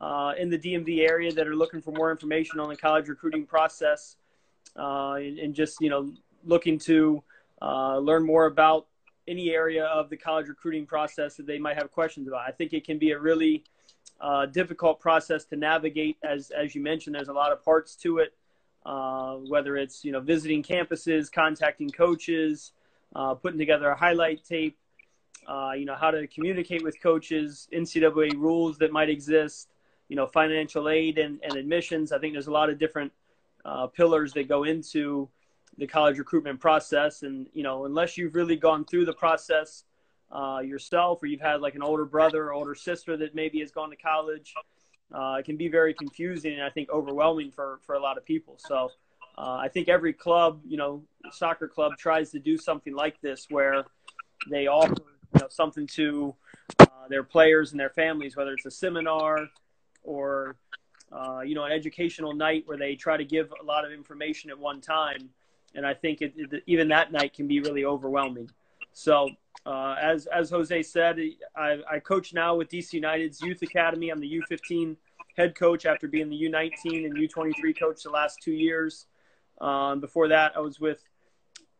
uh, in the DMV area that are looking for more information on the college recruiting process uh, and, just you know looking to uh, learn more about any area of the college recruiting process that they might have questions about. I think it can be a really uh, difficult process to navigate. As as you mentioned, there's a lot of parts to it. Uh, whether it's you know visiting campuses, contacting coaches, uh, putting together a highlight tape, you know how to communicate with coaches, NCAA rules that might exist, you know financial aid and, and admissions. I think there's a lot of different uh, pillars that go into the college recruitment process, and you know unless you've really gone through the process uh, yourself, or you've had like an older brother or older sister that maybe has gone to college, uh, it can be very confusing and I think overwhelming for for a lot of people. So. Uh, I think every club, you know, soccer club tries to do something like this where they offer you know something to uh, their players and their families, whether it's a seminar or uh, you know an educational night where they try to give a lot of information at one time. And I think it, it, even that night can be really overwhelming. So uh, as as Jose said, I, I coach now with DC United's Youth Academy. I'm the U15 head coach after being the U19 and U23 coach the last two years. Um, before that, I was with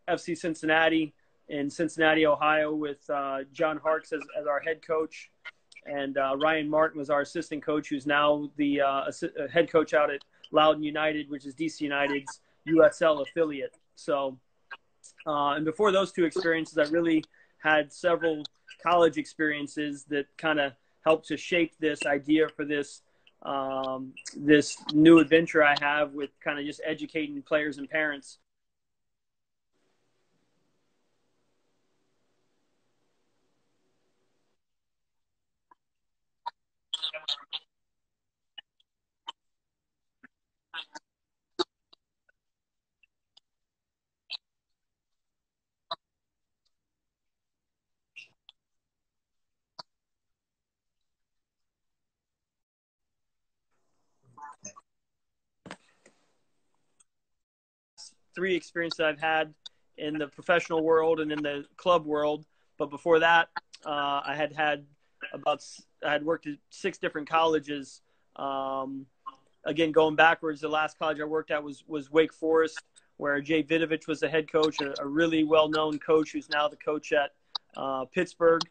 FC Cincinnati in Cincinnati, Ohio, with uh, John Harkes as, as, our head coach, and uh, Ryan Martin was our assistant coach, who's now the uh, assi- uh, head coach out at Loudoun United, which is DC United's USL affiliate. So, uh, and before those two experiences, I really had several college experiences that kind of helped to shape this idea for this um, this new adventure I have with kind of just educating players and parents three experiences that I've had in the professional world and in the club world. But before that, uh, I had had about I had worked at six different colleges. Um, again, going backwards, the last college I worked at was was Wake Forest, where Jay Vidovich was the head coach, a, a really well known coach who's now the coach at uh, Pittsburgh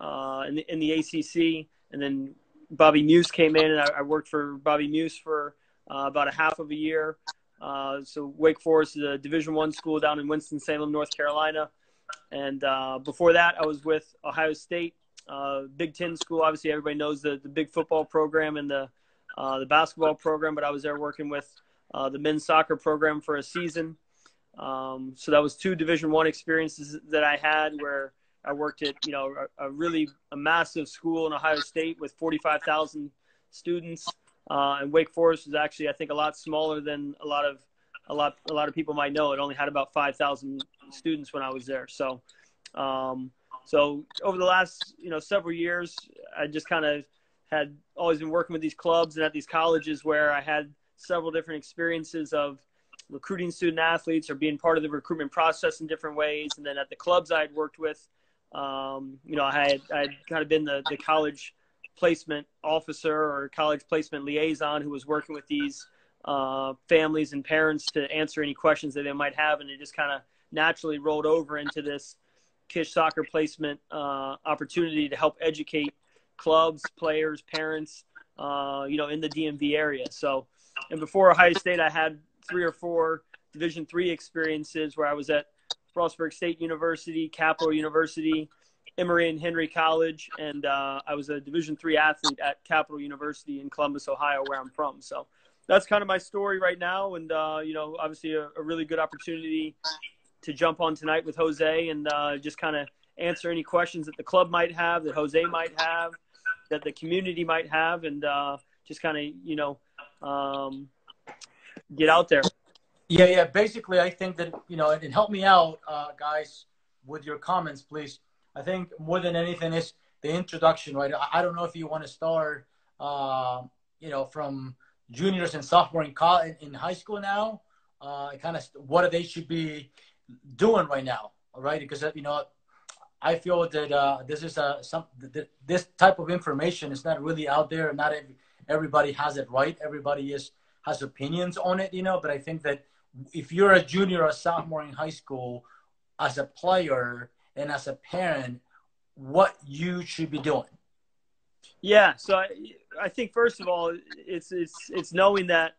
uh, in, the, in the ACC. And then Bobby Muuss came in, and I, I worked for Bobby Muuss for uh, about a half of a year. Uh, so Wake Forest is a Division One school down in Winston Salem, North Carolina. And uh, before that, I was with Ohio State, uh, Big Ten school. Obviously, everybody knows the, the big football program and the uh, the basketball program. But I was there working with uh, the men's soccer program for a season. Um, so that was two Division One experiences that I had where I worked at you know a, a really a massive school in Ohio State with 45,000 students. Uh, and Wake Forest is actually, I think, a lot smaller than a lot of a lot a lot of people might know. It only had about five thousand students when I was there. So, um, so over the last you know several years, I just kind of had always been working with these clubs and at these colleges where I had several different experiences of recruiting student athletes or being part of the recruitment process in different ways. And then at the clubs I had worked with, um, you know, I had I had kind of been the the college placement officer or college placement liaison who was working with these uh, families and parents to answer any questions that they might have. And it just kind of naturally rolled over into this Kish soccer placement uh, opportunity to help educate clubs, players, parents, uh, you know, in the DMV area. So, and before Ohio State, I had three or four Division three experiences where I was at Frostburg State University, Capital University, Emory and Henry College, and uh, I was a Division three athlete at Capital University in Columbus, Ohio, where I'm from. So that's kind of my story right now, and uh, you know, obviously a, a, really good opportunity to jump on tonight with Jose and uh, just kind of answer any questions that the club might have, that Jose might have, that the community might have, and uh, just kind of you know um, get out there. Yeah, yeah. Basically, I think that you know, and help me out, uh, guys, with your comments, please I think more than anything is the introduction, right? I don't know if you want to start, uh, you know, from juniors and sophomore in college, in high school now, uh, kind of what they should be doing right now, right? Because you know, I feel that uh, this is a some this type of information is not really out there. Not every, everybody has it right. Everybody is has opinions on it, you know. But I think that if you're a junior or sophomore in high school, as a player and as a parent, what you should be doing. Yeah, so I, I think first of all, it's it's it's knowing that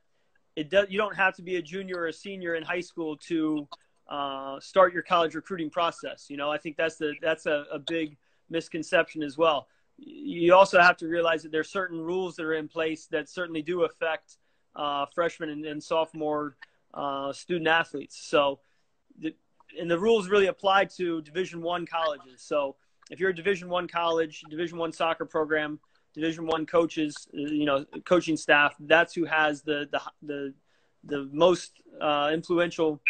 it does. You don't have to be a junior or a senior in high school to uh, start your college recruiting process. You know, I think that's the that's a, a big misconception as well. You also have to realize that there's certain rules that are in place that certainly do affect uh, freshmen and, and sophomore uh, student athletes. So, and the rules really apply to Division One colleges. So, if you're a Division One college, Division One soccer program, Division One coaches, you know, coaching staff, that's who has the the the, the most uh, influential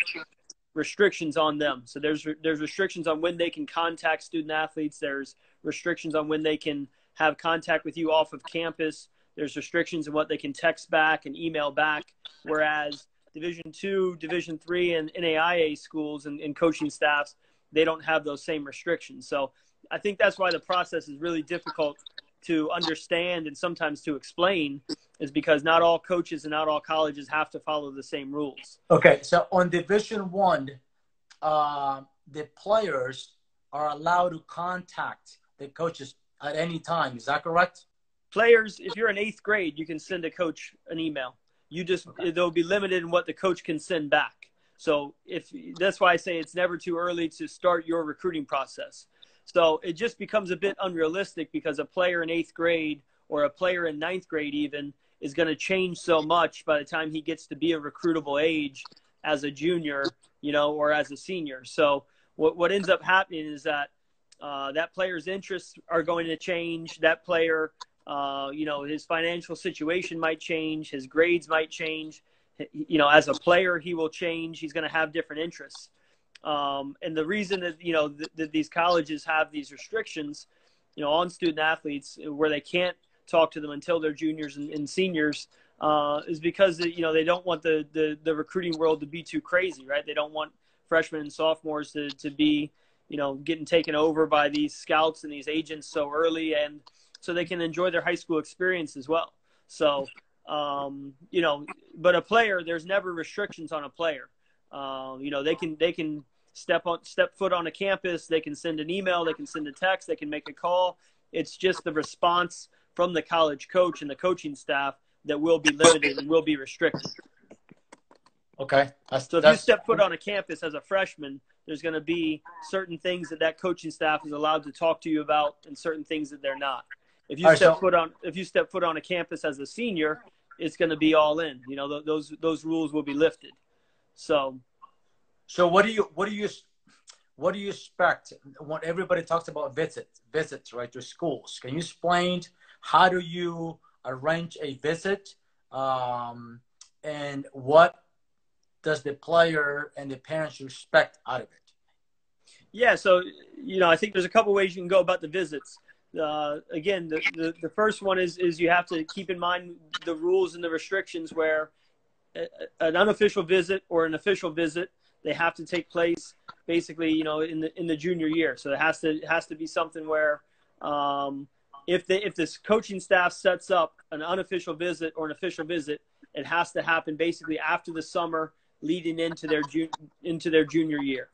restrictions on them. So there's there's restrictions on when they can contact student athletes. There's restrictions on when they can have contact with you off of campus. There's restrictions on what they can text back and email back. Whereas Division two, Division three, and NAIA schools and, and coaching staffs, they don't have those same restrictions. So I think that's why the process is really difficult to understand and sometimes to explain is because not all coaches and not all colleges have to follow the same rules. Okay, so on Division One, uh, the players are allowed to contact the coaches at any time. Is that correct? Players, if you're in eighth grade, you can send a coach an email. You just okay. they'll be limited in what the coach can send back. So if that's why I say it's never too early to start your recruiting process. So it just becomes a bit unrealistic because a player in eighth grade or a player in ninth grade even is going to change so much by the time he gets to be a recruitable age as a junior, you know, or as a senior. So what what ends up happening is that uh, that player's interests are going to change. That player, uh, you know, his financial situation might change. His grades might change. You know, as a player, he will change. He's going to have different interests. Um, and the reason that you know that these colleges have these restrictions, you know, on student athletes where they can't talk to them until they're juniors and, and seniors, uh, is because you know they don't want the, the the recruiting world to be too crazy, right? They don't want freshmen and sophomores to to be you know getting taken over by these scouts and these agents so early, and so they can enjoy their high school experience as well. So. Um, you know, but a player, there's never restrictions on a player. Um, you know, they can they can step on step foot on a campus. They can send an email. They can send a text. They can make a call. It's just the response from the college coach and the coaching staff that will be limited and will be restricted. Okay. That's, so if that's, you step foot on a campus as a freshman, there's going to be certain things that that coaching staff is allowed to talk to you about, and certain things that they're not. If you right, step so, foot on if you step foot on a campus as a senior, it's going to be all in. You know, th- those those rules will be lifted. So, so what do you what do you what do you expect when everybody talks about visits visits right to schools? Can you explain how do you arrange a visit um, and what does the player and the parents expect out of it? Yeah, so you know, I think there's a couple ways you can go about the visits. Uh, again, the, the, the first one is is you have to keep in mind the rules and the restrictions where an unofficial visit or an official visit they have to take place basically you know in the in the junior year. So it has to it has to be something where um, if the if this coaching staff sets up an unofficial visit or an official visit it has to happen basically after the summer leading into their jun- into their junior year.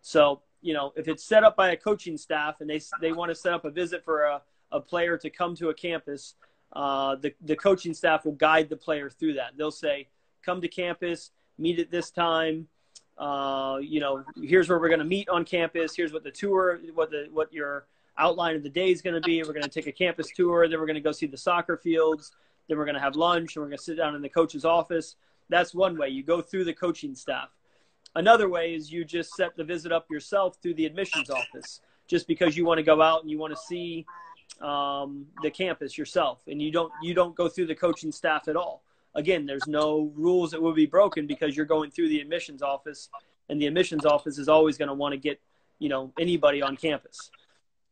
So you know if it's set up by a coaching staff and they they want to set up a visit for a, a player to come to a campus uh, the, the coaching staff will guide the player through that they'll say come to campus, meet at this time. Uh, you know, here's where we're going to meet on campus. Here's what the tour, what the what your outline of the day is going to be. We're going to take a campus tour. Then we're going to go see the soccer fields. Then we're going to have lunch, and we're going to sit down in the coach's office. That's one way. You go through the coaching staff. Another way is you just set the visit up yourself through the admissions office, just because you want to go out and you want to see um, the campus yourself, and you don't you don't go through the coaching staff at all again, there's no rules that will be broken because you're going through the admissions office, and the admissions office is always going to want to get you know anybody on campus.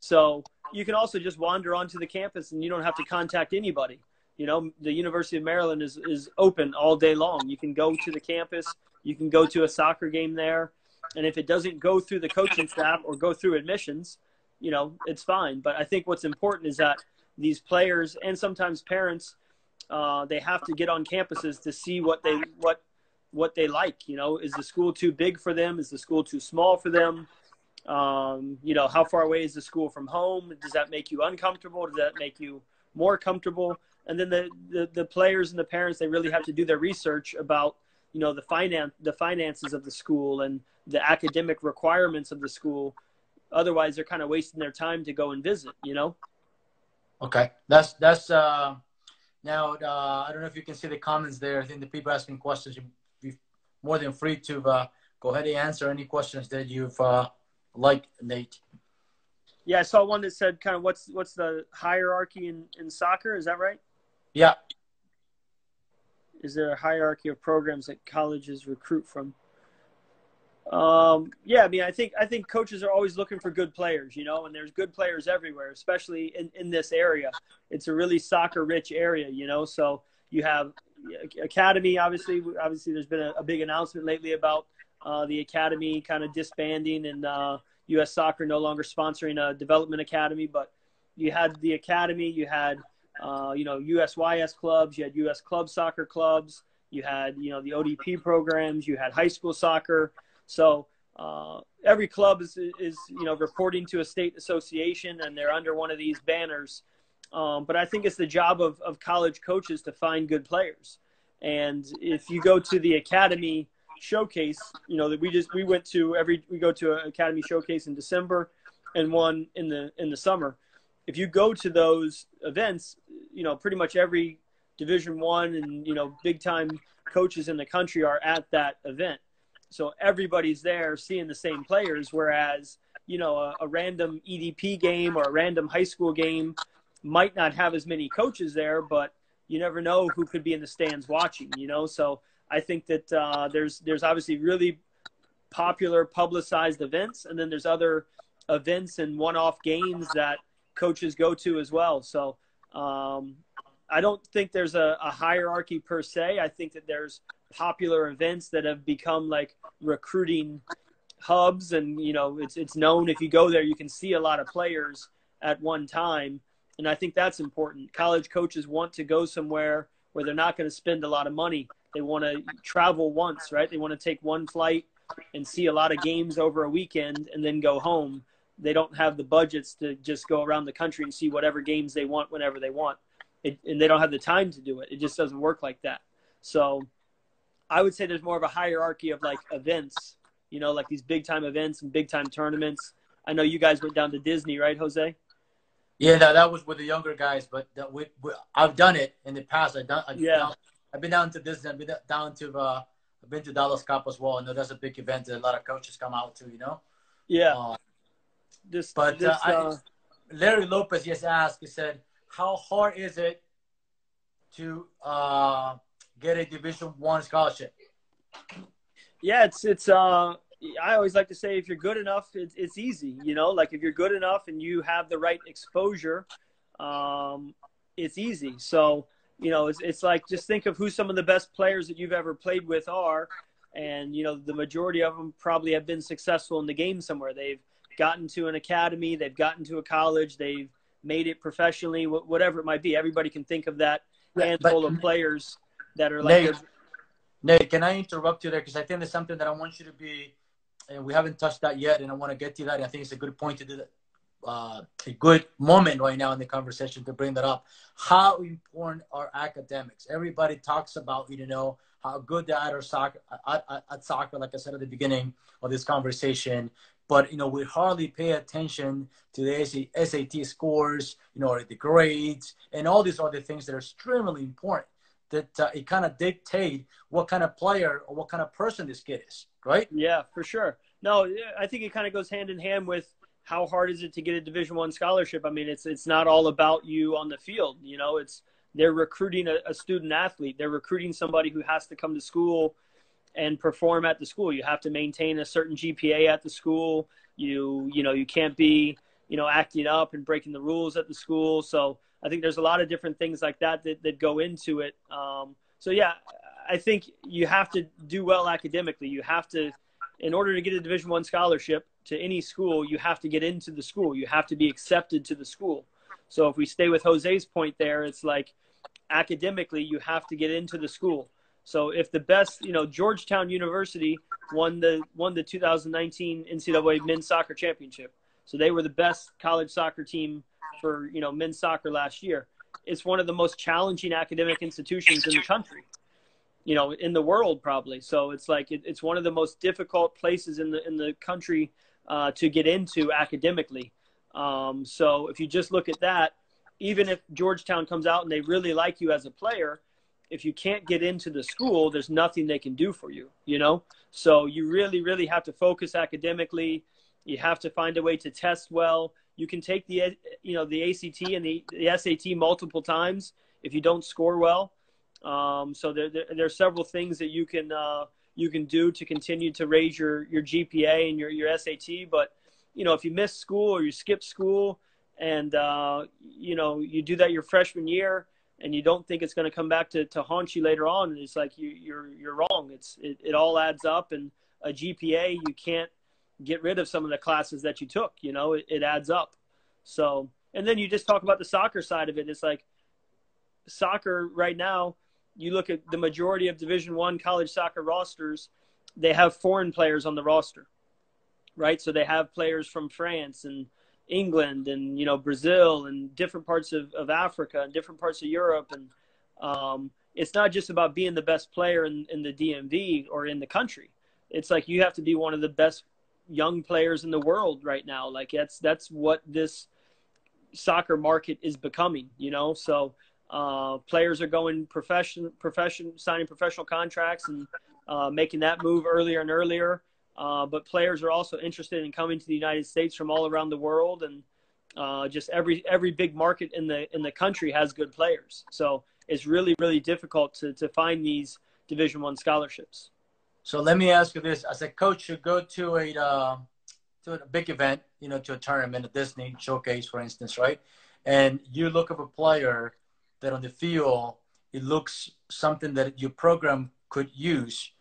So you can also just wander onto the campus, and you don't have to contact anybody. You know, the University of Maryland is is open all day long. You can go to the campus. You can go to a soccer game there, and if it doesn't go through the coaching staff or go through admissions, you know, it's fine. But I think what's important is that these players and sometimes parents uh, they have to get on campuses to see what they what what they like. You know, is the school too big for them? Is the school too small for them? Um, you know, how far away is the school from home? Does that make you uncomfortable? Does that make you more comfortable? And then the, the, the players and the parents, they really have to do their research about, you know, the finance, the finances of the school and the academic requirements of the school. Otherwise, they're kind of wasting their time to go and visit, you know? Okay. That's, that's, uh, now, uh, I don't know if you can see the comments there. I think the people asking questions, you, are more than free to, uh, go ahead and answer any questions that you've, uh, like Nate. Yeah, I saw one that said kind of what's what's the hierarchy in, in soccer. Is that right? Yeah. Is there a hierarchy of programs that colleges recruit from? Um, yeah, I mean, I think I think coaches are always looking for good players, you know, and there's good players everywhere, especially in, in this area. It's a really soccer rich area, you know. So you have academy, obviously. Obviously, there's been a, a big announcement lately about uh, the academy kind of disbanding and uh, U.S. Soccer no longer sponsoring a development academy. But you had the academy, you had uh, you know USYS clubs, you had U.S. club soccer clubs, you had you know the ODP programs, you had high school soccer. So uh, every club is, is you know reporting to a state association, and they're under one of these banners. Um, but I think it's the job of, of college coaches to find good players. And if you go to the academy showcase, you know, that we just we went to every we go to an academy showcase in December and one in the in the summer. If you go to those events, you know, pretty much every division 1 and, you know, big time coaches in the country are at that event. So everybody's there seeing the same players whereas, you know, a, a random EDP game or a random high school game might not have as many coaches there, but you never know who could be in the stands watching, you know? So I think that uh, there's there's obviously really popular publicized events, and then there's other events and one-off games that coaches go to as well. So um, I don't think there's a, a, hierarchy per se. I think that there's popular events that have become like recruiting hubs, and you know it's it's known if you go there, you can see a lot of players at one time, and I think that's important. College coaches want to go somewhere where they're not going to spend a lot of money they want to travel once, right? They want to take one flight and see a lot of games over a weekend and then go home. They don't have the budgets to just go around the country and see whatever games they want whenever they want. It, and they don't have the time to do it. It just doesn't work like that. So I would say there's more of a hierarchy of like events, you know, like these big time events and big time tournaments. I know you guys went down to Disney, right, Jose? Yeah, that, that was with the younger guys, but we, we, I've done it in the past. I've done, I've yeah. Done, I've been down to Disney. I've been down to uh, I've been to Dallas Cup as well. I know that's a big event that a lot of coaches come out to. You know. Yeah. Uh, this, but this, uh, uh, I, Larry Lopez just asked. He said, "How hard is it to uh, get a Division One scholarship?" Yeah, it's it's. Uh, I always like to say, if you're good enough, it's it's easy. You know, like if you're good enough and you have the right exposure, um, it's easy. So you know, it's, it's like just think of who some of the best players that you've ever played with are. And, you know, the majority of them probably have been successful in the game somewhere. They've gotten to an academy, they've gotten to a college, they've made it professionally, whatever it might be. Everybody can think of that handful but, of players that are like. Nate, Nate, can I interrupt you there? Because I think there's something that I want you to be, and we haven't touched that yet, and I want to get to that. I think it's a good point to do that uh, a good moment right now in the conversation to bring that up. How important are academics? Everybody talks about you know how good they are at soccer, at, at, at soccer, like I said at the beginning of this conversation. But you know we hardly pay attention to the SAT scores, you know, the grades, and all these other things that are extremely important. That uh, it kind of dictate what kind of player or what kind of person this kid is, right? Yeah, for sure. No, I think it kind of goes hand in hand with how hard is it to get a division one scholarship i mean it's it's not all about you on the field you know it's they're recruiting a, a, student athlete they're recruiting somebody who has to come to school and perform at the school you have to maintain a certain gpa at the school you you know you can't be you know acting up and breaking the rules at the school so i think there's a lot of different things like that that, that go into it um, so yeah i think you have to do well academically you have to in order to get a division one scholarship to any school, you have to get into the school. You have to be accepted to the school. So if we stay with Jose's point there, it's like academically, you have to get into the school. So if the best, you know, Georgetown University won the won the 2019 NCAA men's soccer championship. So they were the best college soccer team for you know men's soccer last year. It's one of the most challenging academic institutions in the country, you know, in the world probably. So it's like it, it's one of the most difficult places in the in the country uh, to get into academically. Um, so if you just look at that, even if Georgetown comes out and they really like you as a player, if you can't get into the school, there's nothing they can do for you, you know? So you really, really have to focus academically. You have to find a way to test well. You can take the, you know, the ACT and the, the SAT multiple times if you don't score well. Um, so there, there, there, are several things that you can, uh, you can do to continue to raise your, your GPA and your, your SAT. But, you know, if you miss school or you skip school and, uh, you know, you do that your freshman year, and you don't think it's going to come back to, to haunt you later on, And it's like you, you're you're wrong. It's it, it all adds up, and a GPA you can't get rid of some of the classes that you took. You know, it, it adds up. So, and then you just talk about the soccer side of it. It's like soccer right now. You look at the majority of Division One college soccer rosters; they have foreign players on the roster, right? So they have players from France and England and you know Brazil and different parts of, of Africa and different parts of Europe and um, it's not just about being the best player in, in the DMV or in the country. It's like you have to be one of the best young players in the world right now. Like that's that's what this soccer market is becoming. You know, so uh, players are going profession profession signing professional contracts and uh, making that move earlier and earlier. Uh, but players are also interested in coming to the United States from all around the world, and uh, just every every big market in the in the country has good players. So it's really really difficult to to find these Division One scholarships. So let me ask you this: as a coach, you go to a uh, to a big event, you know, to a tournament, a Disney showcase, for instance, right? And you look at a player that on the field it looks something that your program could use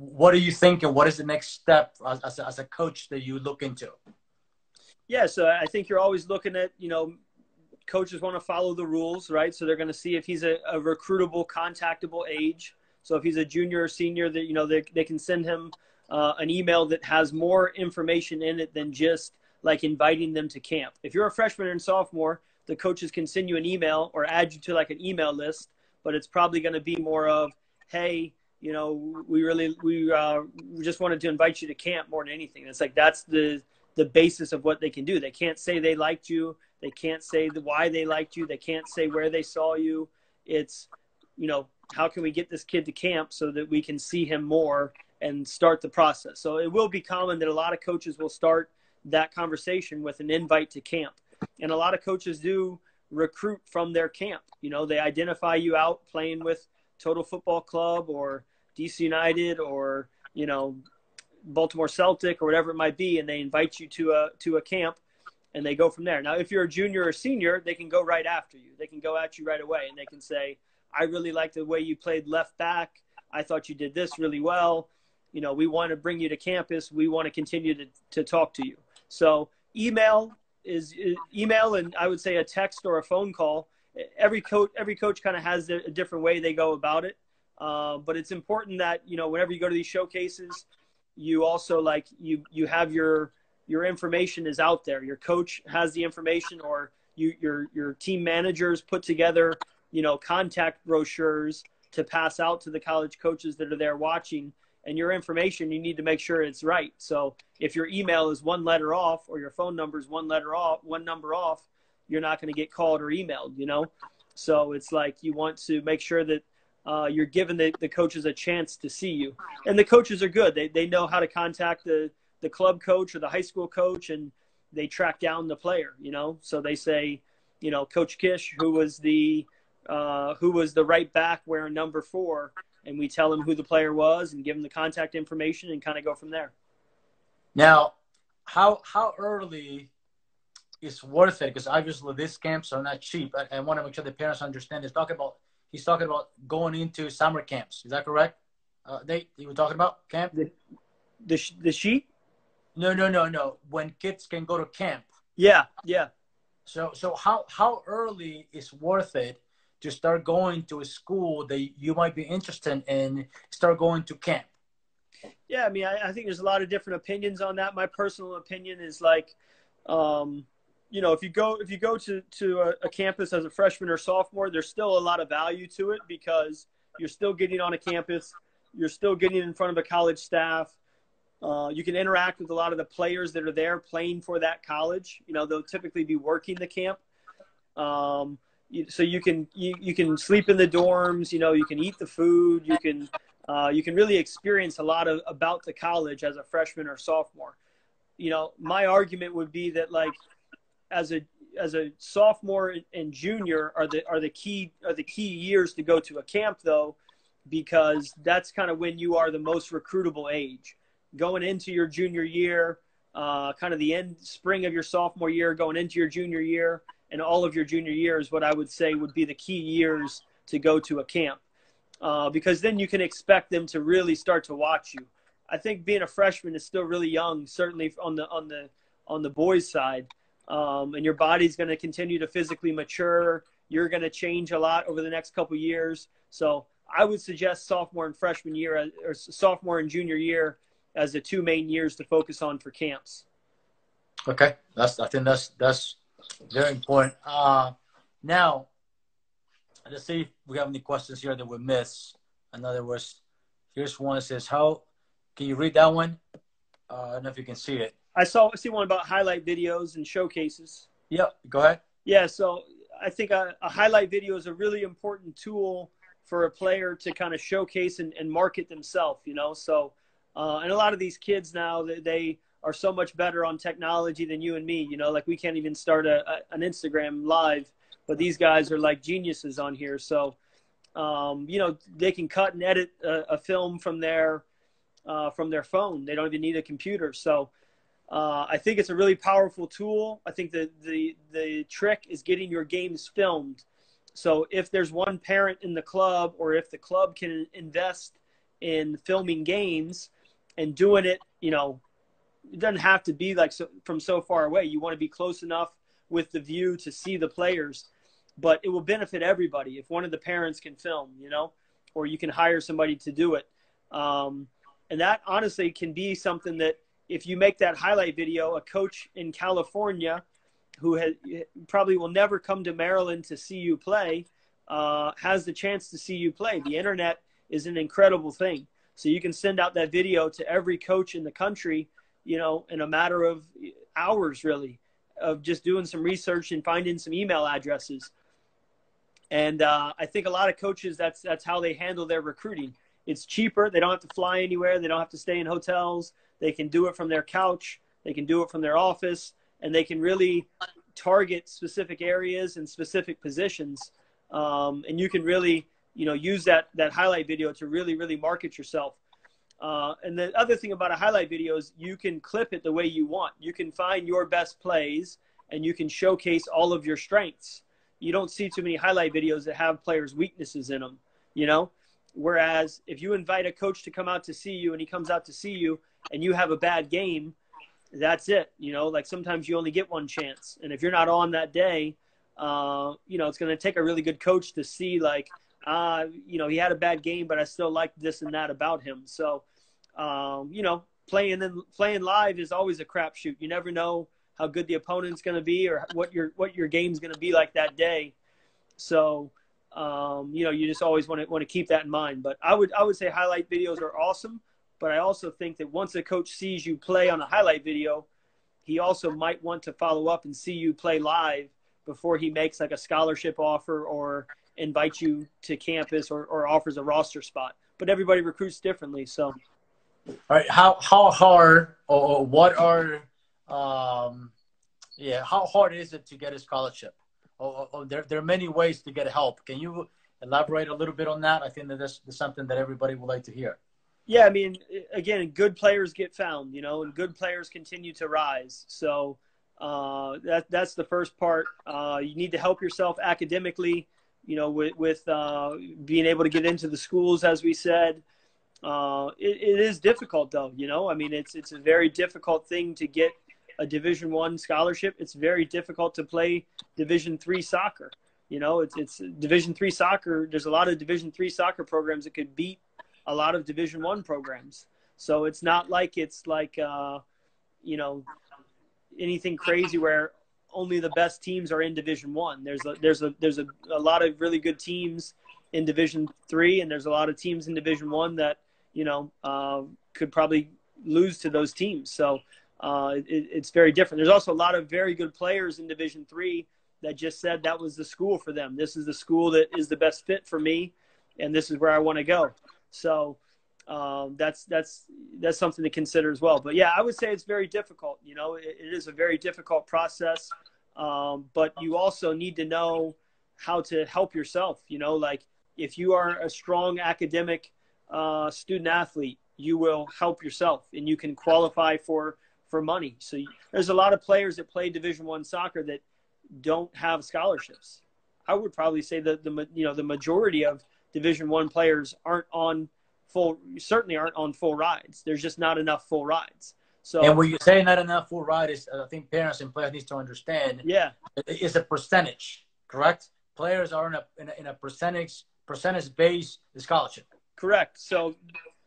what are you thinking? What is the next step as, as, a, as a coach that you look into? Yeah, so I think you're always looking at, you know, coaches want to follow the rules, right? So they're going to see if he's a, a, recruitable, contactable age. So if he's a junior or senior, that you know they they can send him uh, an email that has more information in it than just like inviting them to camp. If you're a freshman and sophomore, the coaches can send you an email or add you to like an email list, but it's probably going to be more of, hey, you know, we really we uh, we just wanted to invite you to camp more than anything. It's like that's the the basis of what they can do. They can't say they liked you. They can't say the, why they liked you. They can't say where they saw you. It's you know how can we get this kid to camp so that we can see him more and start the process. So it will be common that a lot of coaches will start that conversation with an invite to camp, and a lot of coaches do recruit from their camp. You know, they identify you out playing with Total Futbol Club or DC United or you know Baltimore Celtic or whatever it might be, and they invite you to a to a camp, and they go from there. Now, if you're a junior or senior, they can go right after you. They can go at you right away, and they can say, "I really like the way you played left back. I thought you did this really well. You know, we want to bring you to campus. We want to continue to to talk to you." So, email is, is email, and I would say a text or a phone call. Every coach every coach kind of has a, a different way they go about it. Uh, but it's important that you know whenever you go to these showcases, you also like you you have your your information is out there. Your coach has the information, or you your your team managers put together you know contact brochures to pass out to the college coaches that are there watching. And your information, you need to make sure it's right. So if your email is one letter off, or your phone number is one letter off, one number off, you're not going to get called or emailed. You know, so it's like you want to make sure that uh, you're giving the, the coaches a chance to see you. And the coaches are good. They, they know how to contact the, the club coach or the high school coach and they track down the player, you know? So they say, you know, Coach Kish, who was the, uh, who was the right back wearing number four, and we tell him who the player was and give him the contact information and kind of go from there. Now, how, how early is worth it? Because obviously these camps are not cheap. I, I want to make sure the parents understand this. Talk about he's talking about going into summer camps. Is that correct? Uh, they you were talking about camp. The the, the sheet. No, no, no, no. When kids can go to camp. Yeah, yeah. So so how how early is worth it to start going to a school that you might be interested in, start going to camp? Yeah, I mean, I, I think there's a lot of different opinions on that. My personal opinion is like, um, you know, if you go if you go to to a, a, campus as a freshman or sophomore, there's still a lot of value to it because you're still getting on a campus, you're still getting in front of a college staff. Uh, you can interact with a lot of the players that are there playing for that college. You know, they'll typically be working the camp. Um, so you can you, you can sleep in the dorms. You know, you can eat the food. You can uh, you can really experience a lot of about the college as a freshman or sophomore. You know, my argument would be that like as a as a sophomore and junior are the are the key are the key years to go to a camp though, because that's kind of when you are the most recruitable age. Going into your junior year, uh, kind of the end spring of your sophomore year, going into your junior year, and all of your junior year is what I would say would be the key years to go to a camp uh, because then you can expect them to really start to watch you. I think being a freshman is still really young, certainly on the on the on the boys' side, um, and your body's going to continue to physically mature. You're going to change a lot over the next couple years. So I would suggest sophomore and freshman year, or sophomore and junior year, as the two main years to focus on for camps. Okay, that's I think that's that's very important. Uh, now, let's see if we have any questions here that we missed. In other words, here's one that says, "How can you read that one?" Uh, I don't know if you can see it. I saw I see one about highlight videos and showcases. Yep, go ahead. Yeah, so I think a, a highlight video is a really important tool for a player to kind of showcase and, and market themselves. You know, so uh, and a lot of these kids now they, they are so much better on technology than you and me. You know, like we can't even start a, a an Instagram live but these guys are like geniuses on here. So, um, you know, they can cut and edit a, a film from their uh, from their phone. They don't even need a computer. So, uh, I think it's a really powerful tool. I think that the the trick is getting your games filmed. So, if there's one parent in the club, or if the club can invest in filming games and doing it, you know, it doesn't have to be like so, from so far away. You want to be close enough with the view to see the players but it will benefit everybody if one of the parents can film, you know, or you can hire somebody to do it. Um, and that honestly can be something that if you make that highlight video, a coach in California who has, probably will never come to Maryland to see you play uh, has the chance to see you play. The internet is an incredible thing. So you can send out that video to every coach in the country, you know, in a matter of hours, really, of just doing some research and finding some email addresses. And uh, I think a lot of coaches, that's that's how they handle their recruiting. It's cheaper. They don't have to fly anywhere. They don't have to stay in hotels. They can do it from their couch. They can do it from their office, and they can really target specific areas and specific positions. Um, and you can really, you know, use that that highlight video to really, really market yourself. Uh, and the other thing about a highlight video is you can clip it the way you want. You can find your best plays, and you can showcase all of your strengths you don't see too many highlight videos that have players' weaknesses in them, you know? Whereas if you invite a coach to come out to see you and he comes out to see you and you have a bad game, that's it. You know, like sometimes you only get one chance. And if you're not on that day, uh, you know, it's going to take a really good coach to see, like, uh, you know, he had a bad game, but I still like this and that about him. So, um, you know, playing and playing live is always a crapshoot. You never know how good the opponent's going to be or what your what your game's going to be like that day. So, um, you know, you just always want to want to keep that in mind. But I would I would say highlight videos are awesome, but I also think that once a coach sees you play on a highlight video, he also might want to follow up and see you play live before he makes like a scholarship offer or invites you to campus or, or offers a roster spot. But everybody recruits differently, so. All right, how how hard or what are um, yeah, how hard is it to get a scholarship? Oh, oh, there, there are many ways to get help. Can you elaborate a little bit on that? I think that that's, that's something that everybody would like to hear. Yeah, I mean, again, good players get found, you know, and good players continue to rise. So uh, that that's the first part. Uh, you need to help yourself academically, you know, with with uh, being able to get into the schools, as we said. Uh, it, it is difficult, though. You know, I mean, it's it's a very difficult thing to get a Division One scholarship, it's very difficult to play Division Three soccer. You know, it's it's Division three soccer. There's a lot of Division three soccer programs that could beat a lot of Division one programs. So it's not like it's like uh, you know anything crazy where only the best teams are in Division One. There's a there's a there's a, a lot of really good teams in Division Three, and there's a lot of teams in Division One that you know uh, could probably lose to those teams. So uh, it, it's very different. There's also a lot of very good players in Division Three that just said that was the school for them. This is the school that is the best fit for me, and this is where I want to go. So um, that's that's that's something to consider as well. But yeah, I would say it's very difficult. You know, it, it is a very difficult process, um, but you also need to know how to help yourself. You know, like if you are a strong academic uh, student athlete, you will help yourself, and you can qualify for for money. So there's a lot of players that play Division One soccer that don't have scholarships. I would probably say that the you know the majority of Division One players aren't on full certainly aren't on full rides. There's just not enough full rides. So and when you say not enough full rides, I think parents and players need to understand. Yeah, it's a percentage, correct? Players are in a in a, in a percentage percentage based scholarship. Correct. So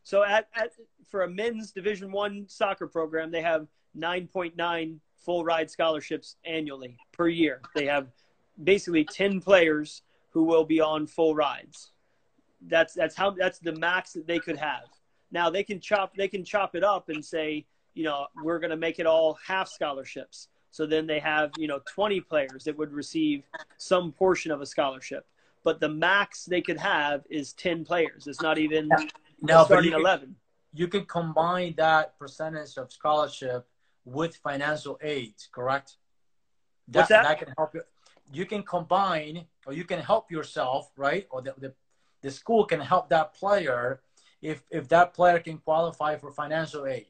so at, at for a men's Division One soccer program, they have 9.9 full ride scholarships annually per year. They have basically 10 players who will be on full rides. That's that's how that's the max that they could have. Now they can chop they can chop it up and say, you know, we're going to make it all half scholarships. So then they have, you know, 20 players that would receive some portion of a scholarship. But the max they could have is 10 players. It's not even no, starting you 11. Can, you can combine that percentage of scholarship with financial aid, correct? That, What's that? That can help you. You can combine, or you can help yourself, right? Or the, the, the school can help that player if if that player can qualify for financial aid.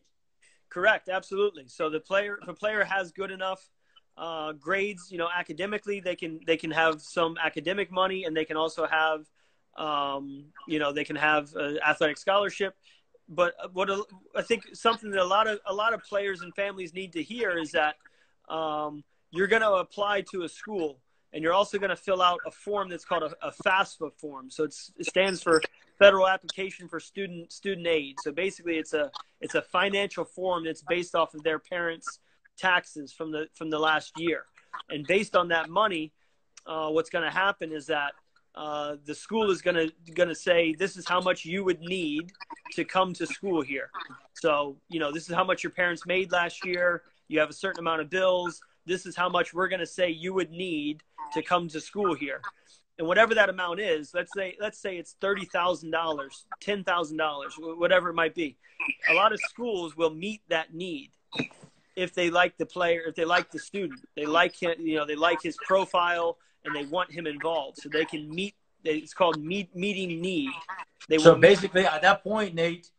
Correct, absolutely. So the player, if a player has good enough uh, grades, you know, academically, they can they can have some academic money, and they can also have, um, you know, they can have an athletic scholarship but what I think something that a lot of a lot of players and families need to hear is that um, you're going to apply to a school and you're also going to fill out a form that's called a, a FAFSA form. So it stands for Federal Application for Student Student Aid. So basically, it's a it's a financial form that's based off of their parents' taxes from the from the last year, and based on that money, uh, what's going to happen is that uh, the school is going to say this is how much you would need to come to school here. So you know this is how much your parents made last year. You have a certain amount of bills. This is how much we're to say you would need to come to school here. And whatever that amount is, let's say let's say it's thirty thousand dollars, ten thousand dollars, whatever it might be. A lot of schools will meet that need if they like the player, if they like the student, they like him, you know, they like his profile, and they want him involved so they can meet. It's called meet, meeting need. They so basically, at that point, Nate,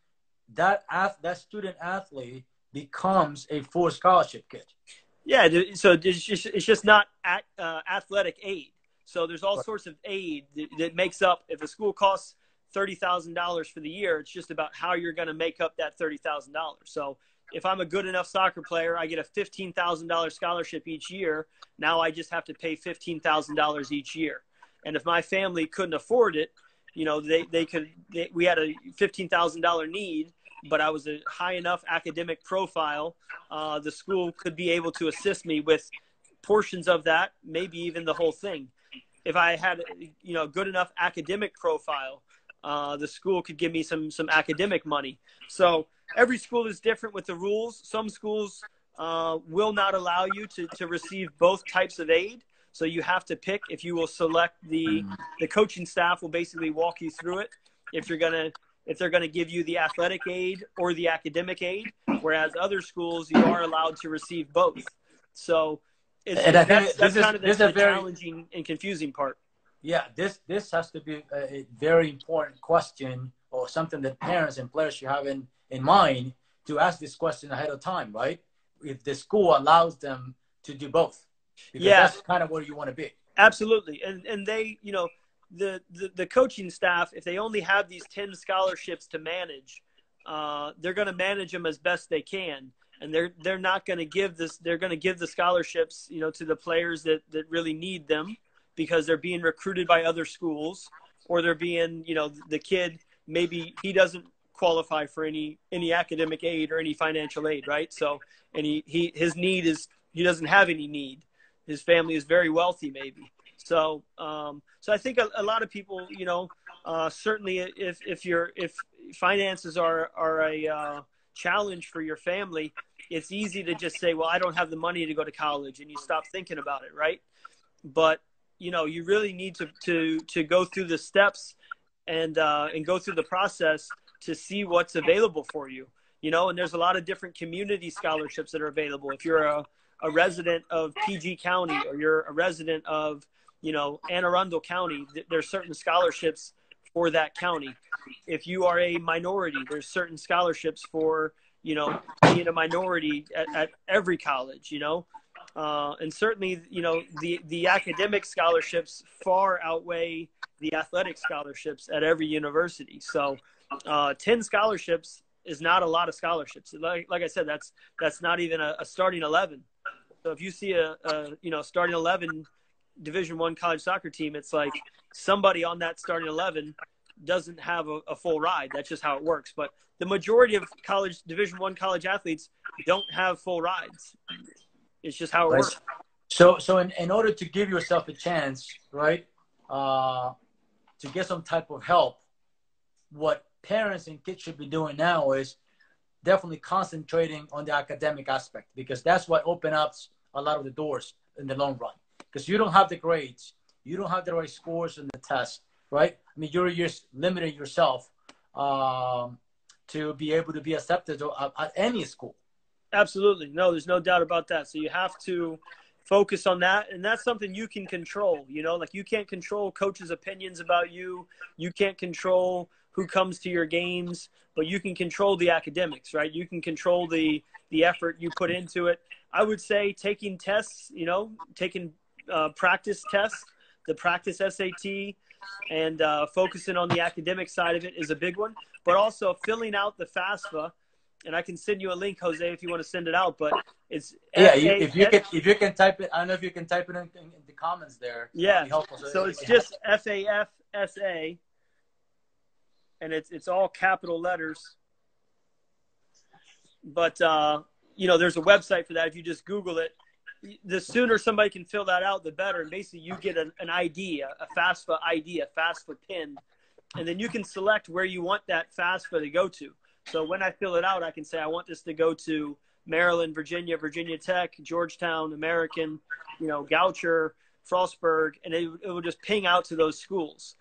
that that student athlete becomes a full scholarship kid. Yeah, so it's just, it's just not at, uh, athletic aid. So there's all sorts of aid that, that makes up. If a school costs thirty thousand dollars for the year, it's just about how you're going to make up that thirty thousand dollars. So if I'm a good enough soccer player, I get a $15,000 scholarship each year. Now I just have to pay $15,000 each year. And if my family couldn't afford it, you know, they, they could, they, we had a $15,000 need, but I was a high enough academic profile. Uh, the school could be able to assist me with portions of that, maybe even the whole thing. If I had, you know, good enough academic profile, uh, the school could give me some some academic money. So every school is different with the rules. Some schools uh, will not allow you to, to receive both types of aid. So you have to pick if you will select the the coaching staff will basically walk you through it. If you're gonna if they're gonna give you the athletic aid or the academic aid, whereas other schools you are allowed to receive both. So it's, and I think that's, that's kind of the, the very, challenging and confusing part. Yeah, this this has to be a, a very important question or something that parents and players should have in in mind to ask this question ahead of time, right? If the school allows them to do both. Because yeah. that's kind of where you want to be. Absolutely. And and they, you know, the, the, the coaching staff, if they only have these 10 scholarships to manage, uh, they're going to manage them as best they can. And they're, they're not going to give this, they're going to give the scholarships, you know, to the players that, that really need them. because they're being recruited by other schools or they're being, you know, the kid maybe he doesn't qualify for any any academic aid or any financial aid, right? So, and he, he his need is he doesn't have any need. His family is very wealthy, maybe. So, um, so I think a, a lot of people, you know, uh, certainly if if you're if finances are are a uh, challenge for your family, it's easy to just say, well, I don't have the money to go to college, and you stop thinking about it, right? But you know, you really need to to to go through the steps and uh, and go through the process to see what's available for you. You know, and there's a lot of different community scholarships that are available. If you're a, a resident of PG County or you're a resident of, you know, Anne Arundel County, th- there's certain scholarships for that county. If you are a minority, there's certain scholarships for, you know, being a minority at, at every college, you know. Uh, and certainly, you know, the, the academic scholarships far outweigh the athletic scholarships at every university. So, uh, 10 scholarships is not a lot of scholarships. Like, like I said, that's, that's not even a, a starting 11. So if you see a, a you know, starting 11 division one college soccer team, it's like somebody on that starting 11 doesn't have a, a, full ride. That's just how it works. But the majority of college division one college athletes don't have full rides. It's just how it right. works. So, so in, in order to give yourself a chance, right, uh, to get some type of help, what parents and kids should be doing now is definitely concentrating on the academic aspect because that's what opens up a lot of the doors in the long run. Because you don't have the grades, you don't have the right scores in the test, right? I mean, you're just limiting yourself um, to be able to be accepted at, at any school. Absolutely. No, there's no doubt about that. So you have to focus on that and that's something you can control you know like you can't control coaches opinions about you you can't control who comes to your games, but you can control the academics, right? You can control the the effort you put into it. I would say taking tests, you know, taking uh, practice tests, the practice SAT, and uh, focusing on the academic side of it is a big one. But also filling out the FAFSA, and I can send you a link, Jose, if you want to send it out. But it's yeah, if you can if you can type it, I don't know if you can type it in, in the comments there. Yeah, so it's just F A F S A and it's it's all capital letters. But uh, you know, there's a website for that. If you just Google it, the sooner somebody can fill that out, the better. And basically, you get an, an ID, a, FAFSA ID, a FAFSA pin, and then you can select where you want that FAFSA to go to. So when I fill it out, I can say I want this to go to Maryland, Virginia, Virginia Tech, Georgetown, American, you know, Goucher, Frostburg, and it, it will just ping out to those schools.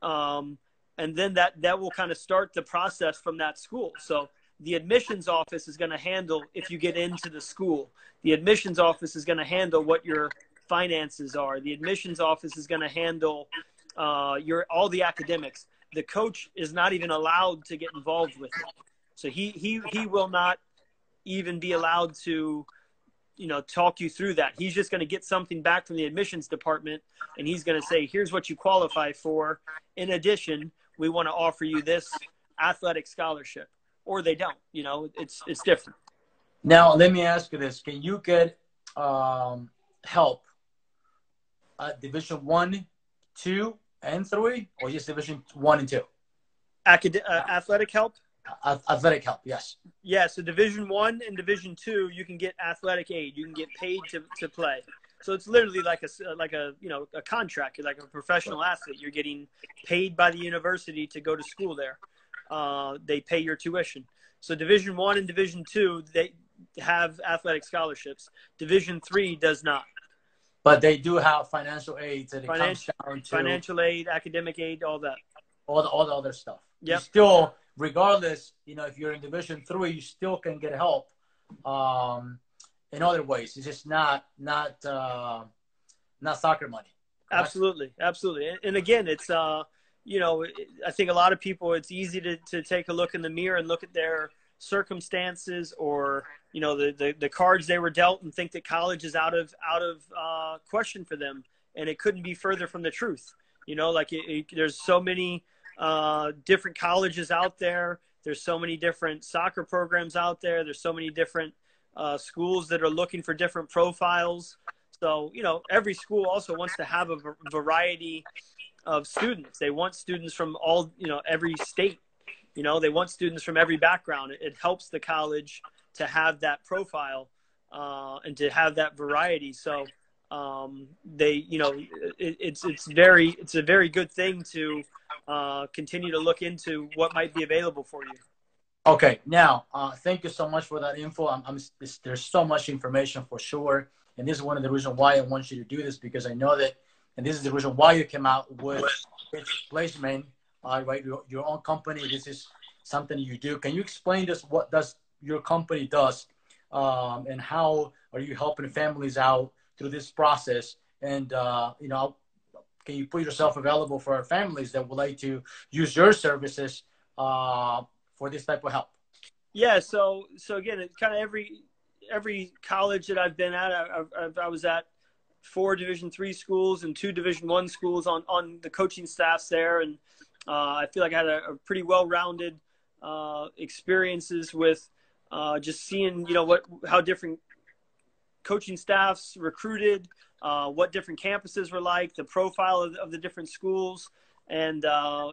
Um, and then that that will kind of start the process from that school. So the admissions office is going to handle if you get into the school the admissions office is going to handle what your finances are. The admissions office is going to handle uh, your all the academics. The coach is not even allowed to get involved with it. So he he he will not even be allowed to you know talk you through that. He's just going to get something back from the admissions department and he's going to say here's what you qualify for. In addition we want to offer you this athletic scholarship or they don't you know it's it's different. Now let me ask you this. Can you get um, help at division one two and three or just division one and two? Acad- uh, athletic help? Athletic help yes. Yeah so division one and division two you can get athletic aid. You can get paid to, to play so it's literally like a like a you know a contract. You're like a professional athlete. You're getting paid by the university to go to school there. Uh, they pay your tuition. So Division One and Division Two they have athletic scholarships. Division Three does not. But they do have financial aid that financial, comes down to financial aid, academic aid, all that. All the all the other stuff. Yeah. Still, regardless, you know, if you're in Division Three, you still can get help. Um, in other ways. It's just not not uh, not soccer money. Correct? Absolutely, absolutely. And, and again, it's uh, you know, I think a lot of people it's easy to to take a look in the mirror and look at their circumstances or you know the, the, the cards they were dealt and think that college is out of out of uh, question for them and it couldn't be further from the truth you know like it, it, there's so many uh, different colleges out there there's so many different soccer programs out there there's so many different uh, schools that are looking for different profiles. So, you know, every school also wants to have a variety of students. They want students from all, you know, every state. You know, they want students from every background. It, it helps the college to have that profile uh, and to have that variety. So, um, they, you know, it, it's it's very it's a very good thing to uh, continue to look into what might be available for you. Okay, now uh, thank you so much for that info. I'm, I'm, there's so much information for sure, and this is one of the reasons why I want you to do this because I know that, and this is the reason why you came out with placement, uh, right? Your, your own company. This is something you do. Can you explain this? What does your company does, um, and how are you helping families out through this process? And uh, you know, can you put yourself available for our families that would like to use your services? For this type of help? Yeah. So so again, it's kind of every every college that I've been at, I, I, I was at four Division three schools and two Division one schools on on the coaching staffs there, and uh, I feel like I had a, a pretty well rounded uh, experiences with uh, just seeing you know what how different coaching staffs recruited, uh, what different campuses were like, the profile of, of the different schools, and uh,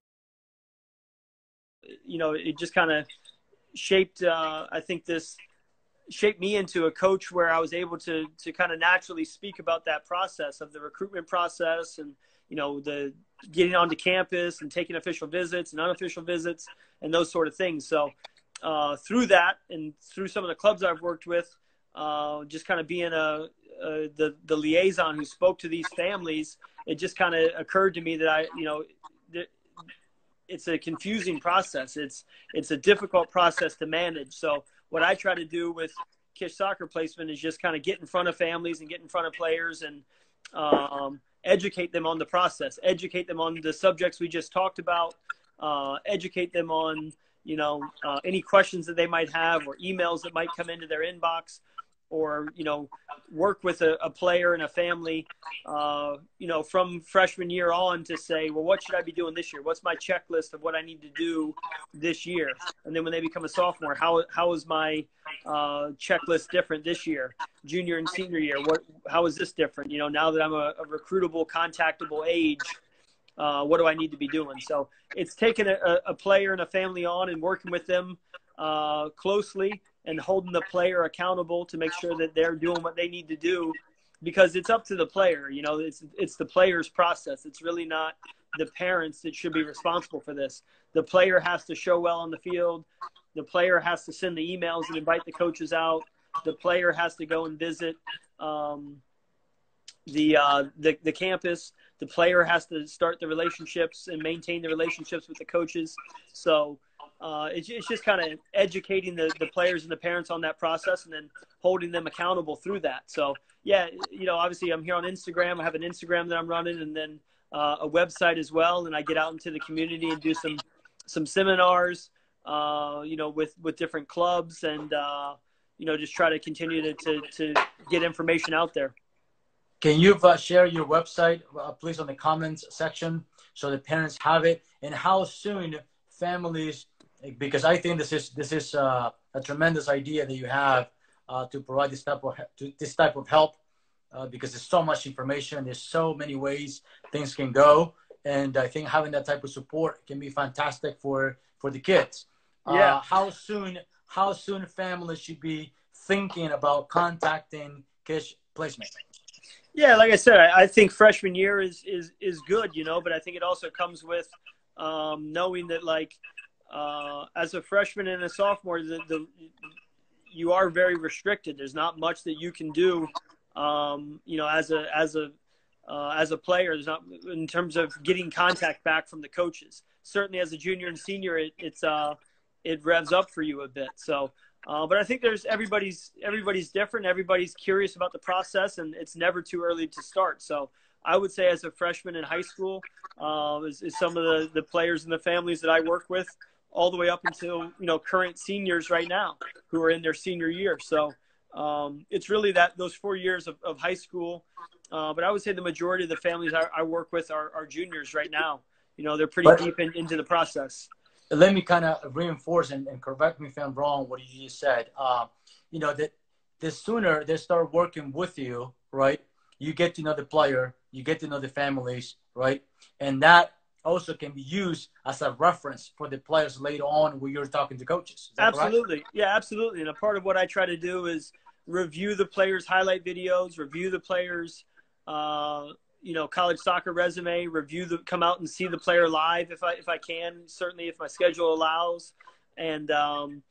you know, it just kind of shaped, uh, I think this shaped me into a coach where I was able to, to kind of naturally speak about that process of the recruitment process and, you know, the getting onto campus and taking official visits and unofficial visits and those sort of things. So, uh, through that and through some of the clubs I've worked with, uh, just kind of being a, a, the the liaison who spoke to these families, it just kind of occurred to me that I, you know, it's a confusing process. It's it's a difficult process to manage. So what I try to do with Kish Soccer Placement is just kind of get in front of families and get in front of players and um, educate them on the process, educate them on the subjects we just talked about, uh, educate them on you know uh, any questions that they might have or emails that might come into their inbox or you know work with a, a player and a family uh, you know from freshman year on to say well what should i be doing this year? What's my checklist of what i need to do this year? And then when they become a sophomore how, how is my uh, checklist different this year? Junior and senior year what how is this different? You know now that i'm a, a recruitable contactable age uh, what do i need to be doing? So it's taking a, a player and a family on and working with them uh, closely and holding the player accountable to make sure that they're doing what they need to do because it's up to the player you know it's it's the player's process. It's really not the parents that should be responsible for this. The player has to show well on the field. The player has to send the emails and invite the coaches out. The player has to go and visit um, the, uh, the the campus. The player has to start the relationships and maintain the relationships with the coaches. So uh, it's, it's just kind of educating the, the players and the parents on that process and then holding them accountable through that. So, yeah, you know, obviously I'm here on Instagram. I have an Instagram that I'm running and then uh, a website as well. And I get out into the community and do some, some seminars, uh, you know, with, with different clubs and, uh, you know, just try to continue to, to, to get information out there. Can you uh, share your website, uh, please, on the comments section so the parents have it? And how soon families because I think this is this is uh, a tremendous idea that you have uh, to provide this type of to, this type of help uh, because there's so much information. There's so many ways things can go, and I think having that type of support can be fantastic for for the kids. Uh, yeah. how soon how soon families should be thinking about contacting Kish Placement? Yeah, like I said, I, I think freshman year is is is good, you know, but I think it also comes with um, knowing that like uh, as a freshman and a sophomore, the, the, you are very restricted. There's not much that you can do, um, you know, as a as a uh, as a player. There's not in terms of getting contact back from the coaches. Certainly, as a junior and senior, it, it's uh, it revs up for you a bit. So, uh, but I think there's everybody's everybody's different. Everybody's curious about the process, and it's never too early to start. So. I would say, as a freshman in high school, uh, is, is some of the, the players and the families that I work with, all the way up until you know current seniors right now who are in their senior year. So um, it's really that those four years of, of high school. Uh, but I would say the majority of the families I, I work with are, are, juniors right now. You know, they're pretty but, deep in, into the process. Let me kind of reinforce and, and, correct me if I'm wrong. What you just said. Uh, you know that the sooner they start working with you, right? you get to know the player, you get to know the families, right? And that also can be used as a reference for the players later on when you're talking to coaches. Absolutely. Correct? Yeah, absolutely. And a part of what I try to do is review the players' highlight videos, review the players' uh, you know college soccer resume, review the come out and see the player live if I if I can, certainly if my schedule allows, and um,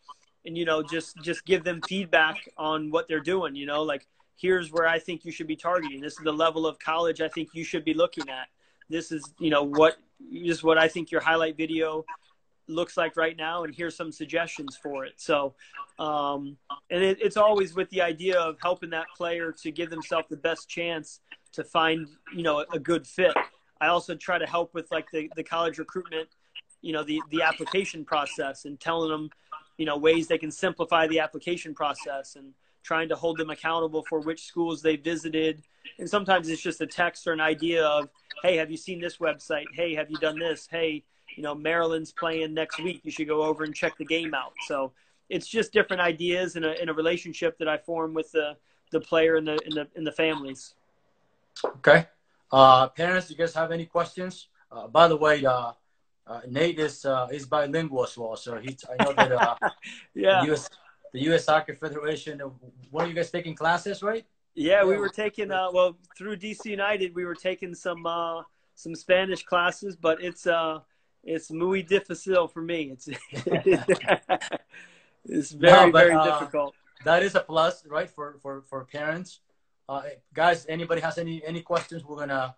and you know just just give them feedback on what they're doing. You know, like here's where I think you should be targeting. This is the level of college I think you should be looking at. This is you know what is what I think your highlight video looks like right now, and here's some suggestions for it. So, um, and it, it's always with the idea of helping that player to give themselves the best chance to find you know a good fit. I also try to help with like the, the college recruitment, you know, the the application process and telling them, you know, ways they can simplify the application process and trying to hold them accountable for which schools they visited. And sometimes it's just a text or an idea of, hey, have you seen this website? Hey, have you done this? Hey, you know, Maryland's playing next week. You should go over and check the game out. So it's just different ideas in a in a relationship that I form with the the player and the in the in the families. Okay. Uh, parents, do you guys have any questions? Uh, by the way, uh, uh, Nate is uh, is bilingual as well, so he. I know that. Uh, yeah. The US, the U.S. Soccer Federation. What are you guys taking classes, right? Yeah, we were taking. Uh, well, through DC United, we were taking some uh, some Spanish classes, but it's uh, it's muy difícil for me. It's it's very no, but, very uh, difficult. That is a plus, right, for for for parents. Uh, guys, anybody has any any questions? We're gonna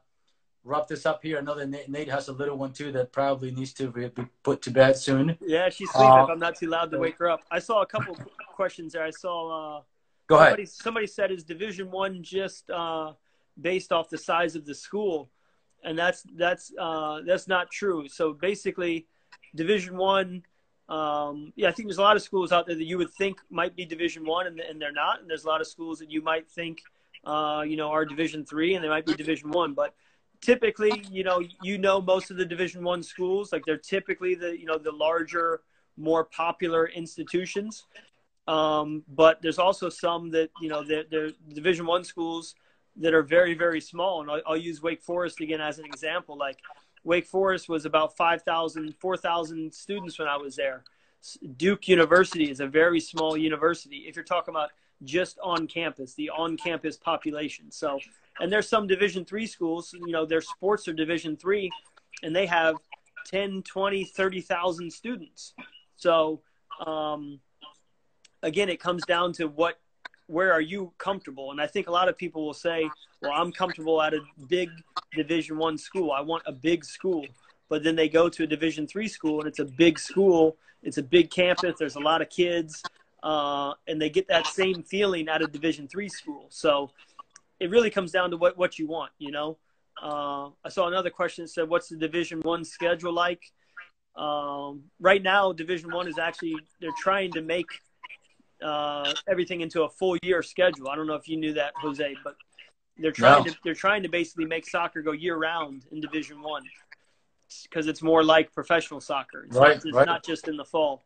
wrap this up here. I know that Nate, Nate has a little one too that probably needs to be put to bed soon. Yeah, she's sleeping. Uh, if I'm not too loud to wake her up. I saw a couple questions there. I saw. Go somebody, ahead. Somebody said, "Is Division One just uh, based off the size of the school?" And that's that's uh, that's not true. So basically, Division One. Um, yeah, I think there's a lot of schools out there that you would think might be Division One, and, and they're not. And there's a lot of schools that you might think uh, you know, are Division three, and they might be Division one. But typically, you know, you know most of the Division one schools, like they're typically the you know the larger, more popular institutions. Um, but there's also some that you know they're, they're Division one schools that are very very small, and I'll, I'll use Wake Forest again as an example. Like Wake Forest was about 5,000, 4,000 students when I was there. Duke University is a very small university. If you're talking about just on campus, the on campus population. So, and there's some Division three schools, you know, their sports are Division three, and they have 10, 20, 30,000 students. So, um, again, it comes down to what, where are you comfortable? And I think a lot of people will say, well, I'm comfortable at a big Division one school. I want a big school. But then they go to a Division three school, and it's a big school. It's a big campus. There's a lot of kids uh, and they get that same feeling at a Division three school. So it really comes down to what, what you want, you know. Uh, I saw another question that said, "What's the Division One schedule like?" Um, right now, Division One is actually they're trying to make uh, everything into a full year schedule. I don't know if you knew that, Jose, but they're trying no. to they're trying to basically make soccer go year round in Division One because it's more like professional soccer. It's, right, not, it's right. not just in the fall.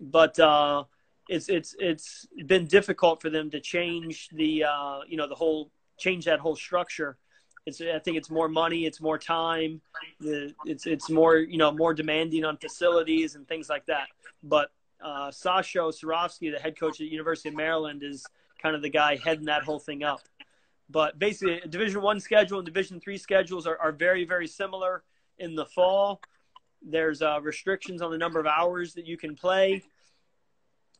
But uh, it's it's it's been difficult for them to change the uh, you know the whole change that whole structure. It's I think it's more money, it's more time, the, it's it's more you know more demanding on facilities and things like that. But uh, Sasho Cirovski, the head coach at the University of Maryland, is kind of the guy heading that whole thing up. But basically, Division One schedule and Division Three schedules are, are very very similar. In the fall, there's uh, restrictions on the number of hours that you can play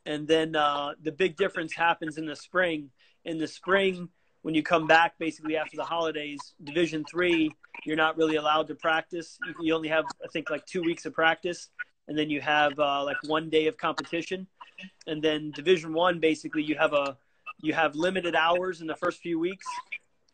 and then uh, the big difference happens in the spring. In the spring, when you come back, basically after the holidays, Division three, you're not really allowed to practice. You only have, I think, like two weeks of practice, and then you have uh, like one day of competition. And then Division one, basically, you have a you have limited hours in the first few weeks,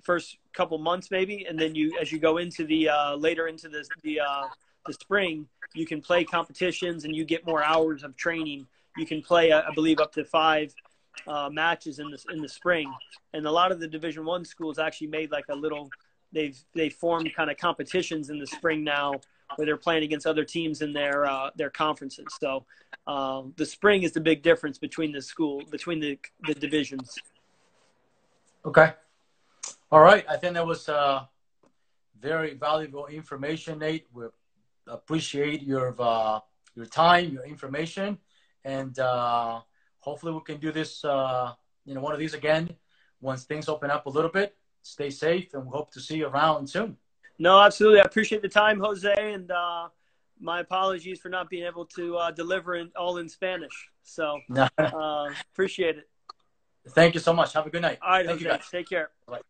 first couple months maybe, and then you as you go into the uh, later into the the uh, the spring, you can play competitions and you get more hours of training you can play, I believe, up to five uh, matches in the in the spring. And a lot of the Division One schools actually made like a little. They've they formed kind of competitions in the spring now where they're playing against other teams in their uh, their conferences. So uh, the spring is the big difference between the school between the the divisions. Okay. All right. I think that was uh, very valuable information, Nate. We appreciate your uh, your time, your information, and uh, hopefully we can do this. Uh, you know, one of these again once things open up a little bit. Stay safe, and we hope to see you around soon. No, absolutely. I appreciate the time, Jose, and uh, my apologies for not being able to uh, deliver in, all in Spanish. So uh, appreciate it. Thank you so much. Have a good night. All right, Thank Jose. You guys. Take care. Bye.